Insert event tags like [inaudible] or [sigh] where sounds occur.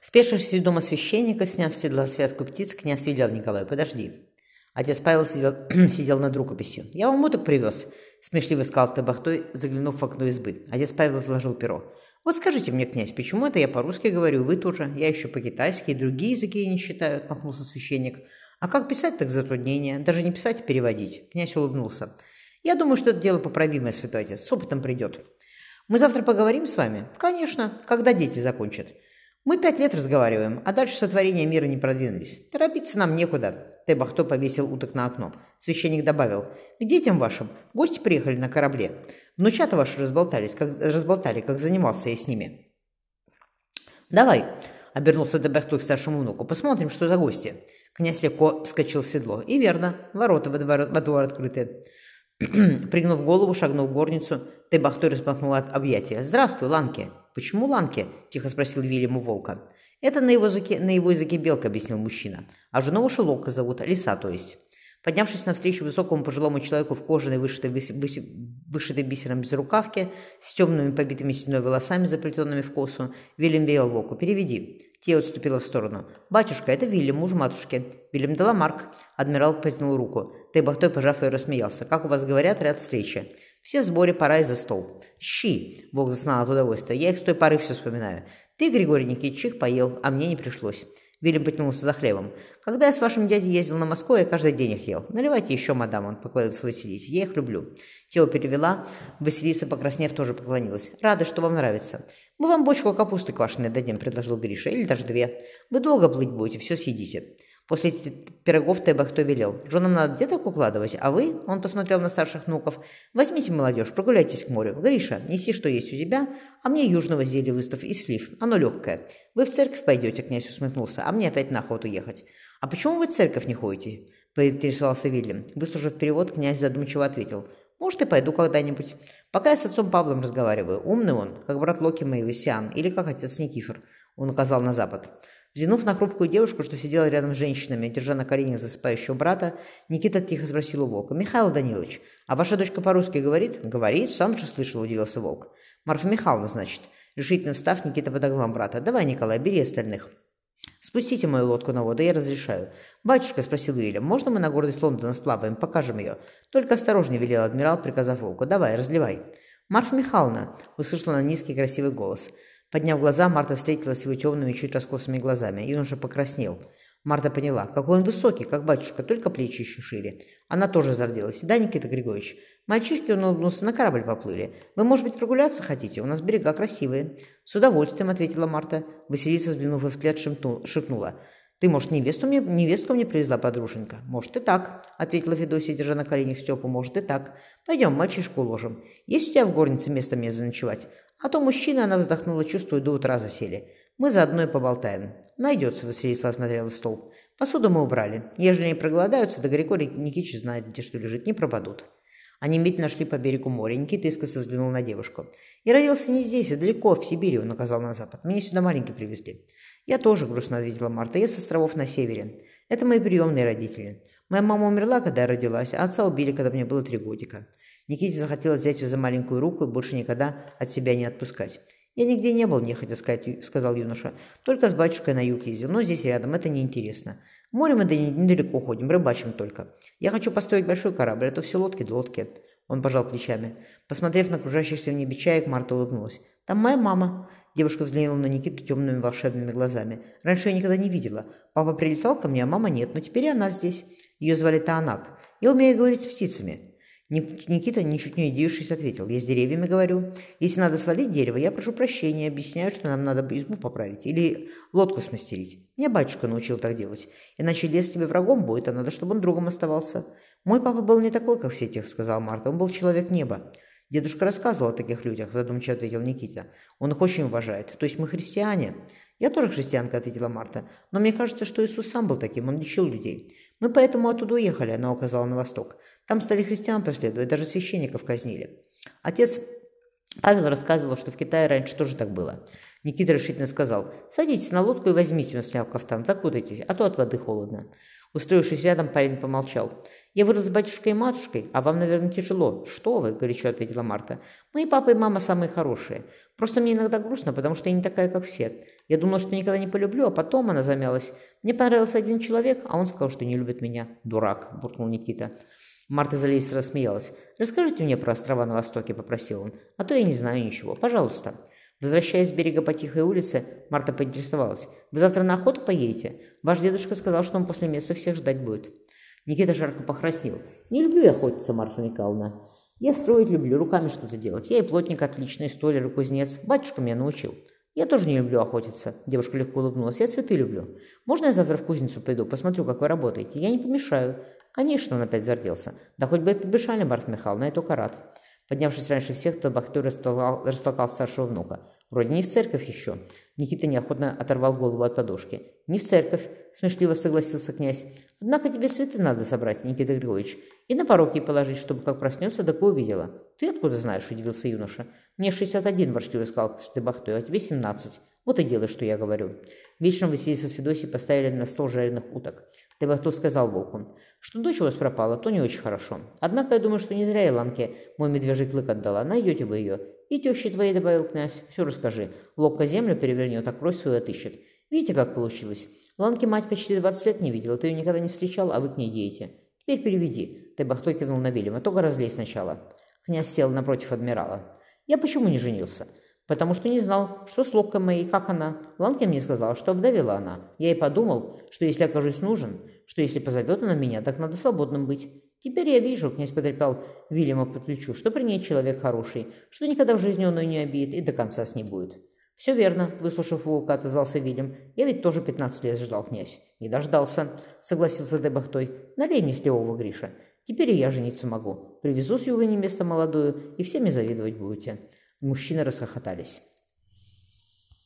Спешившись из дома священника, сняв с седла связку птиц, князь велел Николаю, подожди. Отец Павел сидел, [clears throat] сидел над рукописью. «Я вам уток привез», — смешливо сказал Табахтой, заглянув в окно избы. Отец Павел отложил перо. «Вот скажите мне, князь, почему это я по-русски говорю, вы тоже? Я еще по-китайски, и другие языки не считаю», — отмахнулся священник. «А как писать, так затруднение. Даже не писать, а переводить». Князь улыбнулся. «Я думаю, что это дело поправимое, святой отец. С опытом придет». «Мы завтра поговорим с вами?» «Конечно. Когда дети закончат?» Мы пять лет разговариваем, а дальше сотворения мира не продвинулись. Торопиться нам некуда. Тебахто повесил уток на окно. Священник добавил. К детям вашим гости приехали на корабле. Внучата ваши разболтались, как, разболтали, как занимался я с ними. Давай, обернулся Тебахто к старшему внуку. Посмотрим, что за гости. Князь легко вскочил в седло. И верно, ворота во двор, во двор открыты. [clears throat] Пригнув голову, шагнул в горницу, Тебахтой распахнул от объятия. «Здравствуй, Ланки!» «Почему Ланки?» – тихо спросил Вильям у волка. «Это на его, языке, на его языке белка», – объяснил мужчина. «А жену вашу Лока зовут, Лиса, то есть». Поднявшись навстречу высокому пожилому человеку в кожаной, вышитой, вышитой бисером безрукавке, с темными побитыми сединой волосами, заплетенными в косу, Вильям велел волку «Переведи». Те отступила в сторону. «Батюшка, это Вильям, муж матушки». «Вильям Деламарк». Адмирал протянул руку. Тебахтой, пожав ее, рассмеялся. «Как у вас говорят, ряд встречи». Все в сборе, пора и за стол. Щи, Бог заснал от удовольствия. Я их с той поры все вспоминаю. Ты, Григорий Никитич, поел, а мне не пришлось. Вильям потянулся за хлебом. «Когда я с вашим дядей ездил на Москву, я каждый день их ел. Наливайте еще, мадам», — он поклонился Василисе. «Я их люблю». Тело перевела. Василиса, покраснев, тоже поклонилась. «Рада, что вам нравится». «Мы вам бочку капусты квашеной дадим», — предложил Гриша. «Или даже две. Вы долго плыть будете, все съедите». После пирогов Теба кто велел. Женам надо деток укладывать, а вы, он посмотрел на старших внуков, возьмите молодежь, прогуляйтесь к морю. Гриша, неси, что есть у тебя, а мне южного зелья выставь и слив, оно легкое. Вы в церковь пойдете, князь усмехнулся, а мне опять на охоту ехать. А почему вы в церковь не ходите? Поинтересовался Вильям. Выслушав перевод, князь задумчиво ответил. Может, и пойду когда-нибудь. Пока я с отцом Павлом разговариваю. Умный он, как брат Локи моего Сиан, или как отец Никифор. Он указал на запад. Взглянув на хрупкую девушку, что сидела рядом с женщинами, держа на коленях засыпающего брата, Никита тихо спросил у волка. «Михаил Данилович, а ваша дочка по-русски говорит?» «Говорит, сам же слышал», — удивился волк. «Марфа Михайловна, значит». Решительно встав, Никита подогнал брата. «Давай, Николай, бери остальных». «Спустите мою лодку на воду, я разрешаю». «Батюшка», — спросил Уильям, — «можно мы на гордость Лондона сплаваем, покажем ее?» «Только осторожнее», — велел адмирал, приказав волку. «Давай, разливай». «Марфа Михайловна», — услышала на низкий красивый голос, — Подняв глаза, Марта встретилась с его темными, чуть раскосыми глазами. и же покраснел. Марта поняла, какой он высокий, как батюшка, только плечи еще шире. Она тоже зарделась. «Да, Никита Григорьевич, мальчишки, он улыбнулся, на корабль поплыли. Вы, может быть, прогуляться хотите? У нас берега красивые». «С удовольствием», — ответила Марта. Василиса, взглянув в взгляд, шепнула. «Ты, может, невесту мне, невестку мне привезла подруженька?» «Может, и так», — ответила Федосия, держа на коленях Степу. «Может, и так. Пойдем, мальчишку уложим. Есть у тебя в горнице место мне заночевать? А то мужчина, она вздохнула, чувствую, до утра засели. Мы заодно и поболтаем. Найдется, Василиса осмотрела стол. Посуду мы убрали. Ежели они проголодаются, да Григорий Никитич знает, где что лежит, не пропадут. Они медленно шли по берегу моря. Никита искоса взглянул на девушку. «Я родился не здесь, а далеко, в Сибири», — он указал на запад. «Меня сюда маленький привезли». «Я тоже», — грустно ответила Марта. «Я с островов на севере. Это мои приемные родители. Моя мама умерла, когда я родилась, а отца убили, когда мне было три годика. Никите захотелось взять ее за маленькую руку и больше никогда от себя не отпускать. «Я нигде не был, нехотя сказать», — сказал юноша. «Только с батюшкой на юг ездил, но здесь рядом, это неинтересно. Море мы недалеко ходим, рыбачим только. Я хочу построить большой корабль, а то все лодки да лодки». Он пожал плечами. Посмотрев на окружающихся в небе чаек, Марта улыбнулась. «Там моя мама». Девушка взглянула на Никиту темными волшебными глазами. «Раньше я никогда не видела. Папа прилетал ко мне, а мама нет, но теперь и она здесь. Ее звали Таанак. Я умею говорить с птицами». Никита, ничуть не удивившись, ответил. «Я с деревьями говорю. Если надо свалить дерево, я прошу прощения, объясняю, что нам надо избу поправить или лодку смастерить. Мне батюшка научил так делать. Иначе лес тебе врагом будет, а надо, чтобы он другом оставался. Мой папа был не такой, как все тех, сказал Марта. Он был человек неба. Дедушка рассказывал о таких людях, задумчиво ответил Никита. Он их очень уважает. То есть мы христиане. Я тоже христианка, ответила Марта. Но мне кажется, что Иисус сам был таким, он лечил людей. Мы поэтому оттуда уехали, она указала на восток. Там стали христиан преследовать, даже священников казнили. Отец Павел рассказывал, что в Китае раньше тоже так было. Никита решительно сказал, «Садитесь на лодку и возьмите», он снял кафтан, «закутайтесь, а то от воды холодно». Устроившись рядом, парень помолчал. «Я вырос с батюшкой и матушкой, а вам, наверное, тяжело». «Что вы?» – горячо ответила Марта. «Мои папа и мама самые хорошие. Просто мне иногда грустно, потому что я не такая, как все. Я думала, что никогда не полюблю, а потом она замялась. Мне понравился один человек, а он сказал, что не любит меня. Дурак, буркнул Никита. Марта заливисто рассмеялась. «Расскажите мне про острова на востоке», — попросил он. «А то я не знаю ничего. Пожалуйста». Возвращаясь с берега по тихой улице, Марта поинтересовалась. «Вы завтра на охоту поедете? Ваш дедушка сказал, что он после месяца всех ждать будет». Никита жарко покраснел. «Не люблю я охотиться, Марфа Михайловна. Я строить люблю, руками что-то делать. Я и плотник отличный, столер, и кузнец. Батюшка меня научил. Я тоже не люблю охотиться. Девушка легко улыбнулась. Я цветы люблю. Можно я завтра в кузницу пойду, посмотрю, как вы работаете? Я не помешаю. Конечно, он опять зарделся. Да хоть бы и побежали, Марфа Михайловна, я только рад. Поднявшись раньше всех, Табахтой растолкал, растолкал старшего внука. Вроде не в церковь еще. Никита неохотно оторвал голову от подушки. «Не в церковь», — смешливо согласился князь. «Однако тебе цветы надо собрать, Никита Григорьевич, и на пороге положить, чтобы как проснется, такое увидела». «Ты откуда знаешь?» — удивился юноша. «Мне 61, ворчливо сказал Табахтой, а тебе 17. Вот и делай, что я говорю». Вечером Василиса с Федосией поставили на стол жареных уток. Табахтой сказал волку. Что дочь у вас пропала, то не очень хорошо. Однако я думаю, что не зря Иланке мой медвежий клык отдала. Найдете вы ее. И тещи твоей, добавил князь, все расскажи. Локка землю перевернет, а кровь свою отыщет. Видите, как получилось? Ланки мать почти 20 лет не видела, ты ее никогда не встречал, а вы к ней едете. Теперь переведи. Тебахтой кивнул на Вильяма, только разлей сначала. Князь сел напротив адмирала. Я почему не женился? потому что не знал, что с локкой моей, как она. Ланке мне сказала, что обдавила она. Я и подумал, что если окажусь нужен, что если позовет она меня, так надо свободным быть. Теперь я вижу, князь потрепал Вильяма по плечу, что при ней человек хороший, что никогда в жизни он ее не обидит и до конца с ней будет. «Все верно», — выслушав волка, отозвался Вильям. «Я ведь тоже пятнадцать лет ждал, князь». «Не дождался», — согласился Дебахтой. «Налей мне сливого, Гриша. Теперь и я жениться могу. Привезу с юга невесту молодую, и всеми завидовать будете». Мужчины расхохотались.